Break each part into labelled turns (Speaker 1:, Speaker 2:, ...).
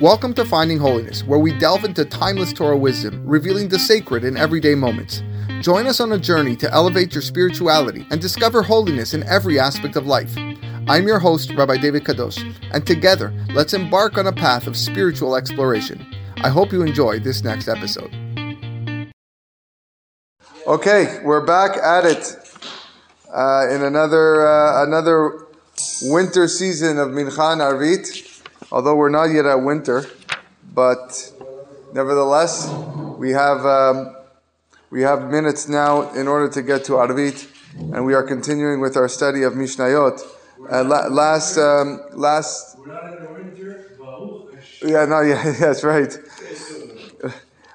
Speaker 1: Welcome to Finding Holiness, where we delve into timeless Torah wisdom, revealing the sacred in everyday moments. Join us on a journey to elevate your spirituality and discover holiness in every aspect of life. I'm your host, Rabbi David Kadosh, and together, let's embark on a path of spiritual exploration. I hope you enjoy this next episode. Okay, we're back at it uh, in another uh, another winter season of Minchan Arvit although we're not yet at winter, but nevertheless, we have um, we have minutes now in order to get to Arvit, and we are continuing with our study of Mishnayot. Uh, la- last um, last. Yeah, no, yeah, that's right.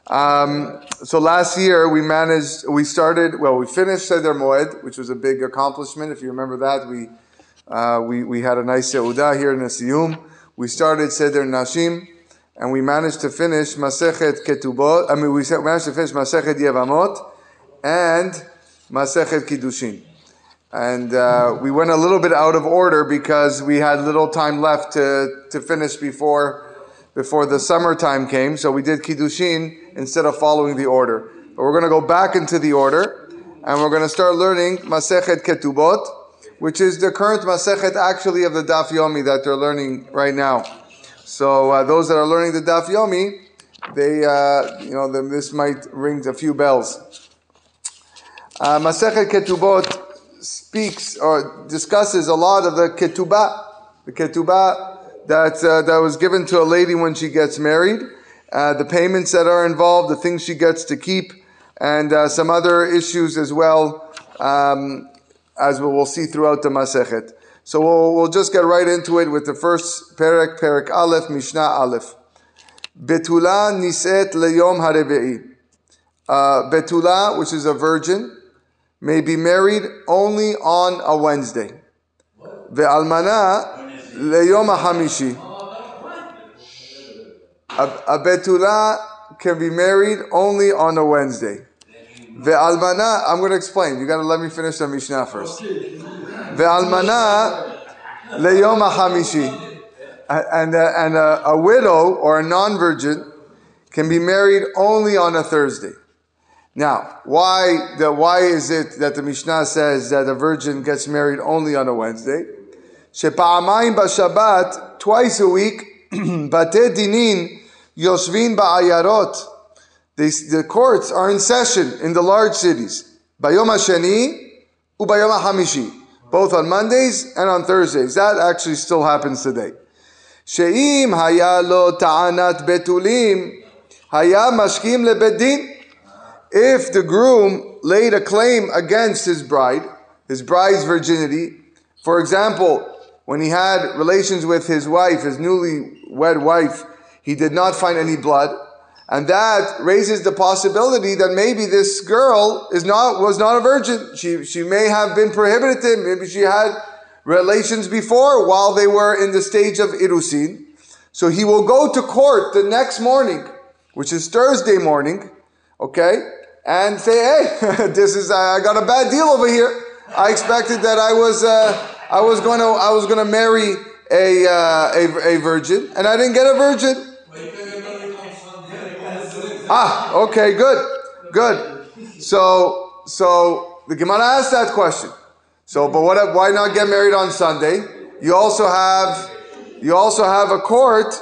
Speaker 1: Um, so last year we managed, we started, well, we finished Seder Moed, which was a big accomplishment. If you remember that, we uh, we, we had a nice Seudah here in the Siyum. We started Seder Nashim, and we managed to finish Masechet Ketubot. I mean, we managed to finish Masechet Yevamot and Masechet Kiddushin. And uh, we went a little bit out of order because we had little time left to, to finish before before the summertime came. So we did Kiddushin instead of following the order. But we're going to go back into the order, and we're going to start learning Masechet Ketubot which is the current Masechet actually of the Daf Yomi that they're learning right now. So uh, those that are learning the Daf Yomi, they, uh, you know, this might ring a few bells. Uh, Masechet Ketubot speaks or discusses a lot of the ketubah, the ketubah that uh, that was given to a lady when she gets married, uh, the payments that are involved, the things she gets to keep, and uh, some other issues as well. Um, as we will see throughout the Masechet. So we'll, we'll just get right into it with the first Perek, Perek Aleph, Mishnah Aleph. Betula niset leyom hareve'i. Uh, Betula, which is a virgin, may be married only on a Wednesday. Ve'almana leyom hamishi. A, a betula can be married only on a Wednesday. Ve'almana, I'm going to explain. You got to let me finish the Mishnah first. Ve'almana leyom hamishi. And, a, and a, a widow or a non-virgin can be married only on a Thursday. Now, why the, why is it that the Mishnah says that a virgin gets married only on a Wednesday? Shepa'amayim b'Shabbat, twice a week, bate dinin yoshvin the courts are in session in the large cities. Bayom HaSheni ubayom HaHamishi. Both on Mondays and on Thursdays. That actually still happens today. Haya lo ta'anat betulim mashkim lebedin. If the groom laid a claim against his bride, his bride's virginity, for example, when he had relations with his wife, his newly wed wife, he did not find any blood, and that raises the possibility that maybe this girl is not, was not a virgin. She, she may have been prohibited. Maybe she had relations before while they were in the stage of Irusin. So he will go to court the next morning, which is Thursday morning, okay, and say, hey, this is, I got a bad deal over here. I expected that I was, uh, I was going to, I was going to marry a, uh, a, a virgin, and I didn't get a virgin. Ah, okay, good, good. So, so the Gemara asked that question. So, but what? Why not get married on Sunday? You also have, you also have a court.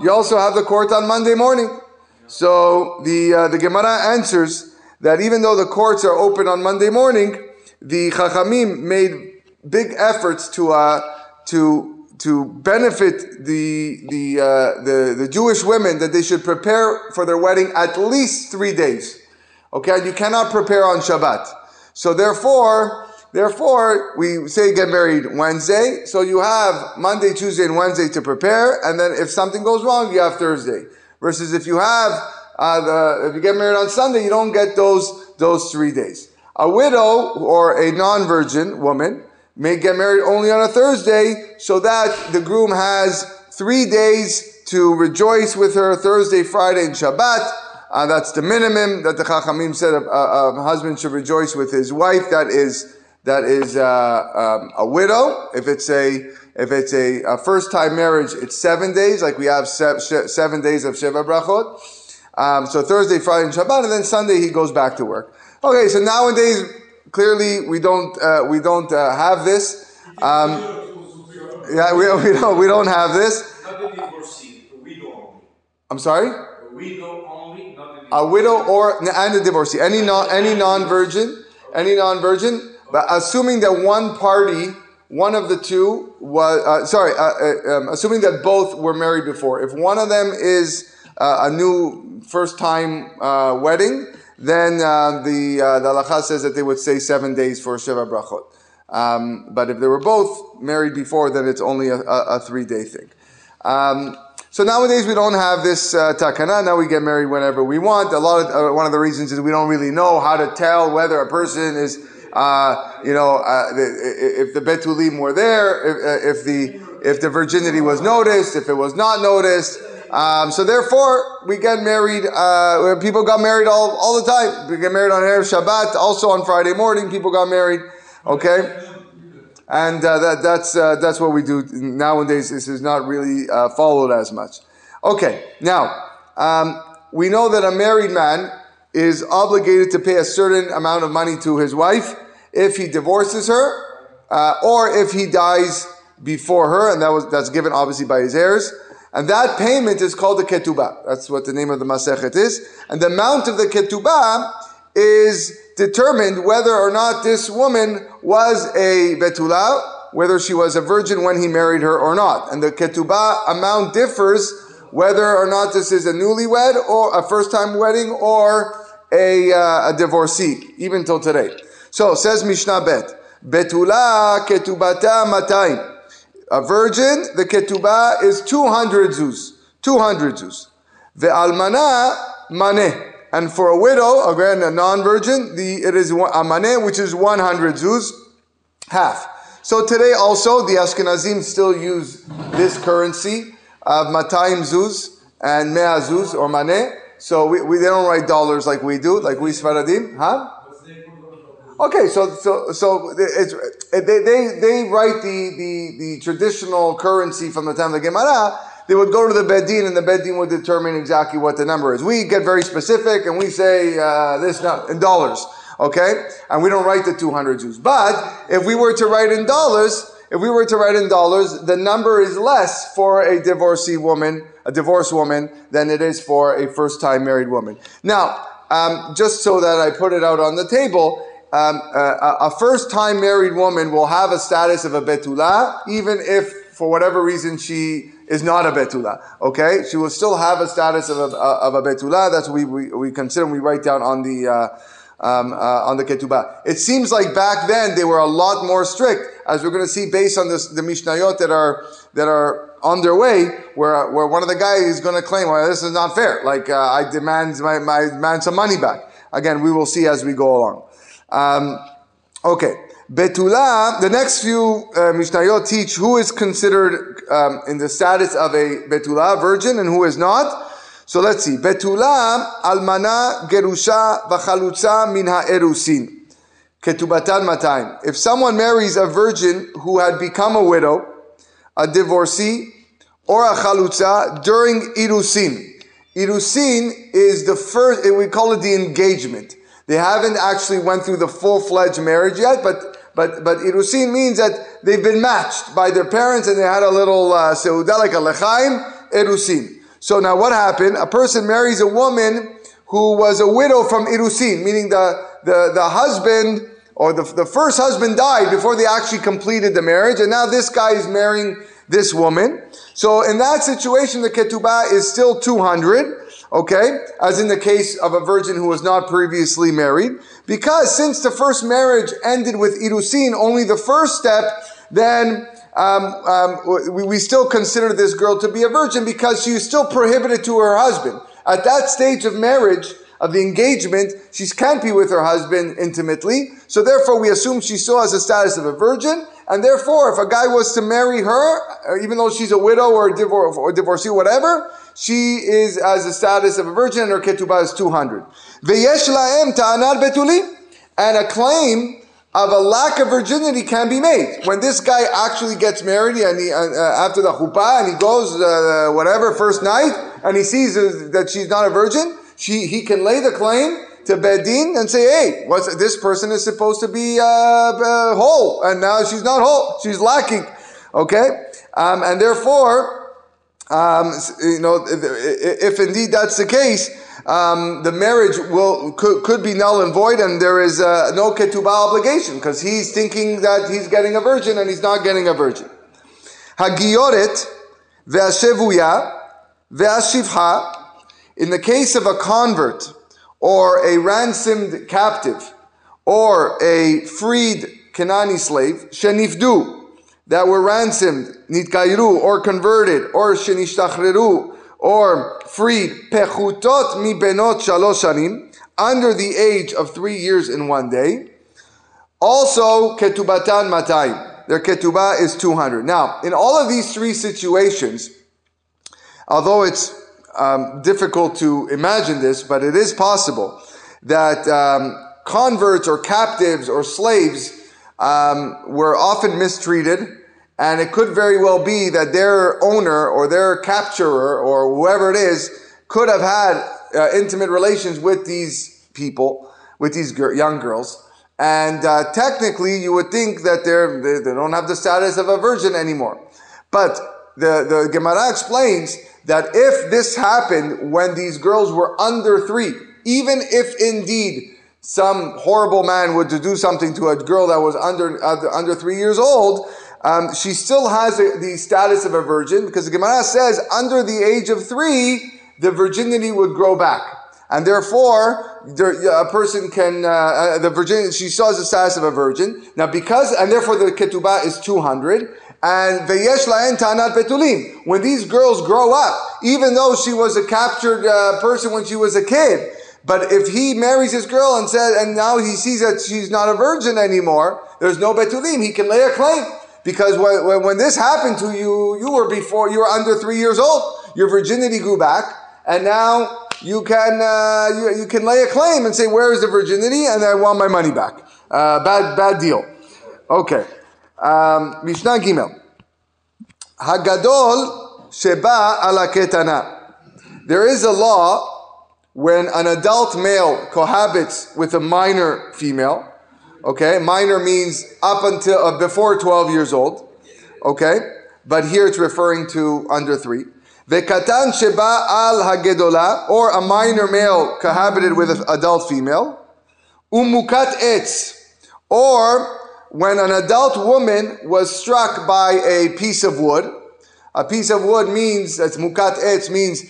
Speaker 1: You also have the court on Monday morning. So the uh, the Gemara answers that even though the courts are open on Monday morning, the Chachamim made big efforts to uh, to to benefit the, the, uh, the, the Jewish women that they should prepare for their wedding at least three days. Okay, you cannot prepare on Shabbat. So therefore, therefore, we say get married Wednesday. So you have Monday, Tuesday, and Wednesday to prepare, and then if something goes wrong, you have Thursday. Versus if you have uh, the, if you get married on Sunday, you don't get those those three days. A widow or a non-virgin woman may get married only on a Thursday so that the groom has three days to rejoice with her Thursday, Friday, and Shabbat. Uh, that's the minimum that the Chachamim said a, a, a, husband should rejoice with his wife. That is that is uh, um, a widow. If it's a If it's a, a first time marriage, it's seven days, like we have se- seven days of Sheva Brachot. Um, so Thursday, Friday, and Shabbat, and then Sunday he goes back to work. Okay, so nowadays, clearly we don't, uh, we don't uh, have this. Um, yeah, we, we, don't, we don't have this. I'm sorry?
Speaker 2: A widow only, not
Speaker 1: a widow or and a divorcee, any non any non-virgin, any non-virgin, but assuming that one party, one of the two was uh, sorry, uh, uh, um, assuming that both were married before. If one of them is uh, a new first-time wedding, then uh, the uh, the halacha says that they would stay seven days for sheva brachot. Um, but if they were both married before, then it's only a, a, a three-day thing. Um, so nowadays we don't have this uh, takana. Now we get married whenever we want. A lot of uh, one of the reasons is we don't really know how to tell whether a person is, uh, you know, uh, if the betulim were there, if, uh, if, the if the virginity was noticed, if it was not noticed. Um, so therefore, we get married. Uh, people got married all, all the time. We get married on erev Shabbat, also on Friday morning. People got married. Okay and uh, that, that's uh, that's what we do nowadays. This is not really uh, followed as much. Okay, now um, we know that a married man is obligated to pay a certain amount of money to his wife if he divorces her uh, or if he dies before her, and that was that's given obviously by his heirs. And that payment is called the ketubah. That's what the name of the masechet is. And the amount of the ketubah is determined whether or not this woman was a betula, whether she was a virgin when he married her or not. And the ketubah amount differs whether or not this is a newlywed or a first time wedding or a, uh, a divorcee, even till today. So says Mishnah Bet, betula ketubata matayim. A virgin, the ketubah is 200 zuz. 200 zuz. The almana maneh. And for a widow, again, a non-virgin, the, it is a maneh, which is 100 zuz, half. So today also, the Ashkenazim still use this currency of matayim zuz and mea zuz, or maneh. So we, we, they don't write dollars like we do, like we Sfaradim, huh? Okay, so so so it's they they, they write the, the the traditional currency from the time of the Gemara, they would go to the Bedin and the Bedin would determine exactly what the number is. We get very specific and we say uh, this in dollars, okay? And we don't write the 200 zuz. But if we were to write in dollars, if we were to write in dollars, the number is less for a divorcee woman, a divorced woman, than it is for a first time married woman. Now, um, just so that I put it out on the table, um, uh, a first time married woman will have a status of a betula, even if for whatever reason she is not a betula. Okay, she will still have a status of a, of a betula. That's what we, we, we consider. We write down on the uh, um, uh, on the ketubah. It seems like back then they were a lot more strict, as we're going to see based on this, the mishnayot that are that are on their way, where where one of the guys is going to claim, "Well, this is not fair. Like uh, I demand my, my demand some money back." Again, we will see as we go along. Um, okay. Betula, the next few uh, Mishnayot teach who is considered um, in the status of a Betula, virgin, and who is not. So let's see. Betula, Almana, Gerusha, Vachalutza, Min Ha'erusin. Ketubatan Matayim. If someone marries a virgin who had become a widow, a divorcee, or a chalutza during Irusin. Irusin is the first, we call it the engagement. They haven't actually went through the full-fledged marriage yet, but but but irusin means that they've been matched by their parents and they had a little uh, seudah like a lechaim irusin. So now what happened? A person marries a woman who was a widow from irusin, meaning the the the husband or the, the first husband died before they actually completed the marriage, and now this guy is marrying this woman. So in that situation, the ketubah is still 200. Okay? As in the case of a virgin who was not previously married. Because since the first marriage ended with irusin, only the first step, then um, um, we, we still consider this girl to be a virgin because she is still prohibited to her husband. At that stage of marriage, of the engagement, she can't be with her husband intimately. So therefore, we assume she still has the status of a virgin. And therefore, if a guy was to marry her, even though she's a widow or, a divor- or divorcee, whatever, she is as the status of a virgin and her ketubah is 200. Ve'yesh la'em betuli. And a claim of a lack of virginity can be made. When this guy actually gets married and he, uh, after the chuppah and he goes, uh, whatever, first night, and he sees that she's not a virgin, she, he can lay the claim to Bedin and say, hey, what's, this person is supposed to be uh, uh, whole, and now she's not whole, she's lacking. Okay? Um, and therefore, um, you know, if, if indeed that's the case, um, the marriage will could, could be null and void, and there is uh, no ketubah obligation because he's thinking that he's getting a virgin and he's not getting a virgin. Hagioret ve'ashevuya ve'ashivha. In the case of a convert or a ransomed captive or a freed Kenani slave, shenifdu, that were ransomed, nitkayru, or converted, or shenishtachreru, or freed, pechutot mi benot shalosh shanim, under the age of three years in one day. Also, ketubatan matayim. Their ketubah is 200. Now, in all of these three situations, although it's um, difficult to imagine this, but it is possible that um, converts or captives or slaves um, were often mistreated, and it could very well be that their owner or their capturer or whoever it is could have had uh, intimate relations with these people, with these young girls. And uh, technically, you would think that they're, they, they don't have the status of a virgin anymore. But the, the Gemara explains that if this happened when these girls were under three, even if indeed some horrible man would do something to a girl that was under uh, under three years old, um, she still has a, the status of a virgin because the Gemara says under the age of three, the virginity would grow back. And therefore, a person can, uh, uh, the virgin, she still has the status of a virgin. Now because, and therefore the ketubah is 200. And veyesh la'en tanat betulim. When these girls grow up, even though she was a captured uh, person when she was a kid, but if he marries his girl and said, and now he sees that she's not a virgin anymore, there's no betulim. He can lay a claim because when, when this happened to you, you were before you were under three years old. Your virginity grew back, and now you can uh, you, you, can lay a claim and say, "Where is the virginity?" and I want my money back. Uh, bad bad deal. Okay. Um, Mishnah Gimel. Hagadol sheba ala ketana. There is a law when an adult male cohabits with a minor female. Okay, minor means up until uh, before 12 years old. Okay, but here it's referring to under three. Vekatan sheba al hagedola, or a minor male cohabited with an adult female. Umukat etz, or when an adult woman was struck by a piece of wood. A piece of wood means, that's mukat etz, means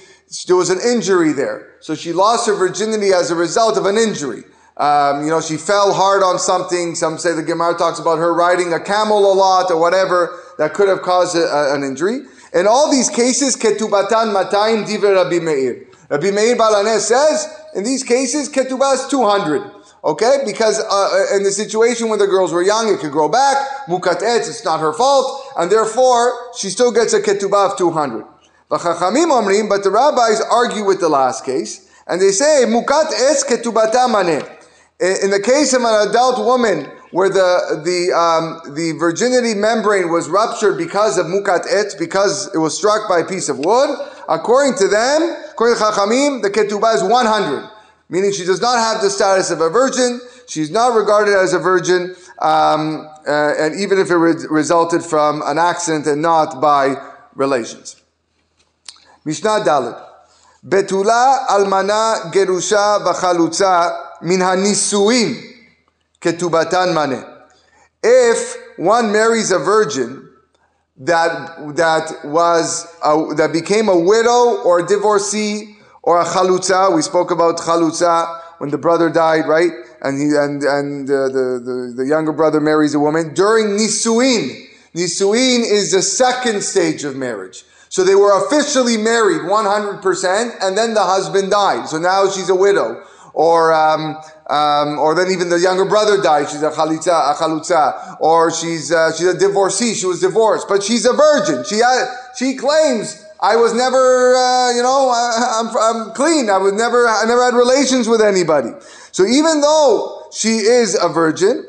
Speaker 1: there was an injury there. So she lost her virginity as a result of an injury. Um, you know, she fell hard on something. Some say the Gemara talks about her riding a camel a lot or whatever that could have caused a, a, an injury. In all these cases, ketubatan matayim diver Rabbi Meir. Rabbi Meir Baal HaNes says, in these cases, ketubah is 200. Okay? Because uh, in the situation when the girls were young, it could grow back. Mukat it's not her fault. And therefore, she still gets a ketubah of 200. But the rabbis argue with the last case. And they say, mukat etz ketubata maneh in the case of an adult woman where the the um, the virginity membrane was ruptured because of mukat et, because it was struck by a piece of wood, according to them, according to Chachamim, the ketubah is 100, meaning she does not have the status of a virgin. She's not regarded as a virgin, um, uh, and even if it re- resulted from an accident and not by relations. Mishnah Dalet. Betula almana gerusha v'chalutza min hanisuin ketubatan mane. If one marries a virgin that that was a, that became a widow or a divorcee or a chalutza, we spoke about chalutza when the brother died, right? And he and and uh, the, the the younger brother marries a woman during nisuin. Nisuin is the second stage of marriage. So they were officially married 100%, and then the husband died. So now she's a widow or um, um, or then even the younger brother died. She's a chalitza, a chalutza, or she's uh, she's a divorcee. She was divorced, but she's a virgin. She she claims I was never, uh, you know, I, am I'm, I'm clean. I was never I never had relations with anybody. So even though she is a virgin,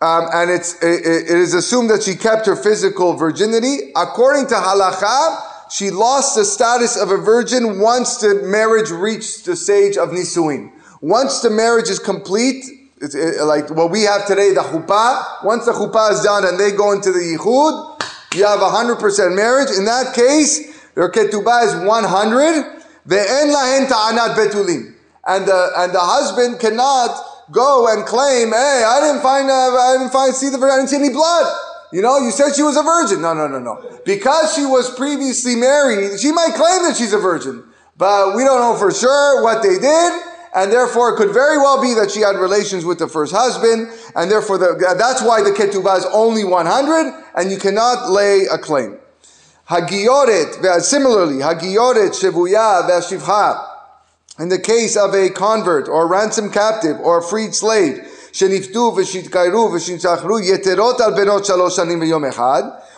Speaker 1: um, and it's it, it is assumed that she kept her physical virginity. According to halacha, she lost the status of a virgin once the marriage reached the stage of nisuin. Once the marriage is complete, it's it, like what we have today, the chuppah. Once the chuppah is done and they go into the yichud, you have a hundred percent marriage. In that case, their ketubah is one hundred. Ve'en lahen ta'anat betulim, and the and the husband cannot go and claim, hey, I didn't find, I didn't find, see the, I didn't see any blood. You know, you said she was a virgin. No, no, no, no. Because she was previously married, she might claim that she's a virgin, but we don't know for sure what they did. And therefore, it could very well be that she had relations with the first husband, and therefore, the, that's why the ketubah is only 100, and you cannot lay a claim. Hagioret, similarly, Hagioret, Shevuya, Veshivha, in the case of a convert or ransom captive or a freed slave,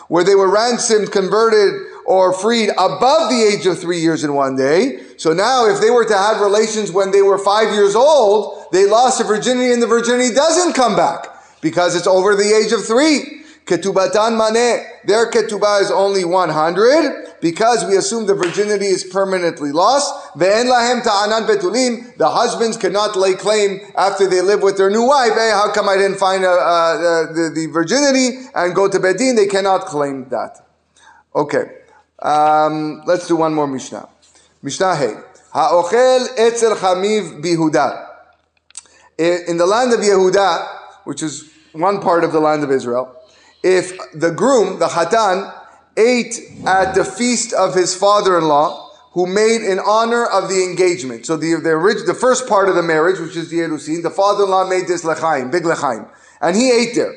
Speaker 1: where they were ransomed, converted, or freed above the age of three years and one day. So now, if they were to have relations when they were five years old, they lost the virginity and the virginity doesn't come back because it's over the age of three. Ketubatan mane, their ketubah is only 100 because we assume the virginity is permanently lost. Ve'en lahem ta'anan betulim, the husbands cannot lay claim after they live with their new wife. Hey, how come I didn't find uh, uh, the, the, virginity and go to Bedin? They cannot claim that. Okay, um, let's do one more Mishnah. Mishnah Hey. Ha'ochel etzel chamiv bihuda. In the land of Yehuda, which is one part of the land of Israel, if the groom, the Hatan, ate at the feast of his father-in-law, who made in honor of the engagement. So the, the, the first part of the marriage, which is the Erusin, the father-in-law made this lechaim, big lechaim, and he ate there.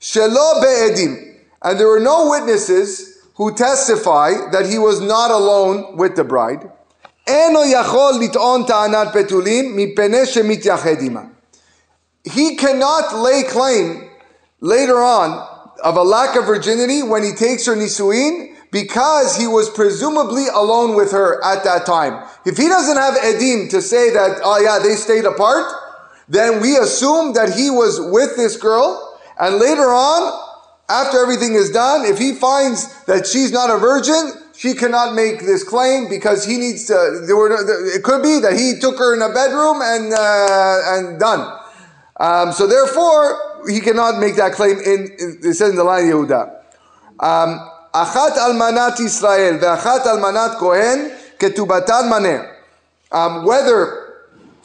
Speaker 1: Shelo be'edim, and there were no witnesses who testify that he was not alone with the bride. He cannot lay claim later on of a lack of virginity when he takes her nisuin because he was presumably alone with her at that time. If he doesn't have edim to say that, oh yeah, they stayed apart, then we assume that he was with this girl, and later on, after everything is done, if he finds that she's not a virgin, she cannot make this claim because he needs to. There were, it could be that he took her in a bedroom and uh, and done. Um, so therefore, he cannot make that claim in, in it says in the line Yehuda. Um, Achat almanat Israel ve'achat almanat Kohen ketubatan maner. Um, whether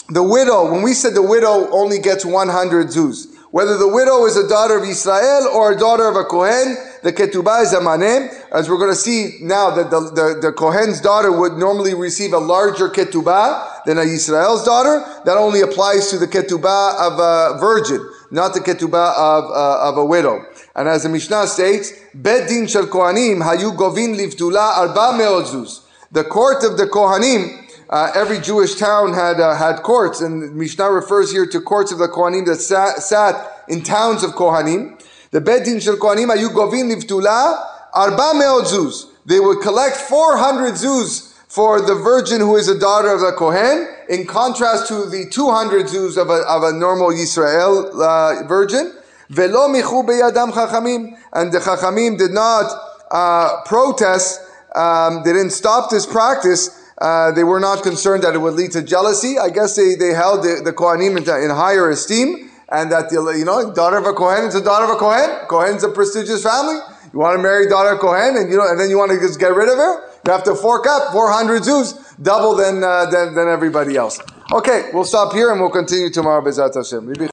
Speaker 1: the widow, when we said the widow only gets 100 zuz, whether the widow is a daughter of Israel or a daughter of a Kohen, the ketubah is a manem. As we're going to see now that the, the, the Kohen's daughter would normally receive a larger ketubah than a Israel's daughter. That only applies to the ketubah of a virgin not the ketubah of, uh, of a widow. And as the Mishnah states, Bedin shel Kohanim hayu govin livtula arba me'ozuz. The court of the Kohanim, uh, every Jewish town had uh, had courts, and Mishnah refers here to courts of the Kohanim that sat, sat in towns of Kohanim. The Bedin shel Kohanim hayu govin livtula arba me'ozuz. They would collect 400 zuz for the virgin who is a daughter of the Kohen, in contrast to the 200 zuz of a, of a normal Yisrael uh, virgin. Velo michu beyadam chachamim. And the chachamim did not uh, protest, um, they didn't stop this practice. Uh, they were not concerned that it would lead to jealousy. I guess they, they held the, the Kohanim in, in higher esteem and that the, you know, daughter of a Kohen is a daughter of a Kohen. Kohen's a prestigious family. You want to marry daughter of Kohen and you know, and then you want to just get rid of her? You have to fork up 400 zuz, double than, uh, than, than everybody else. Okay, we'll stop here and we'll continue tomorrow, Bezat Hashem.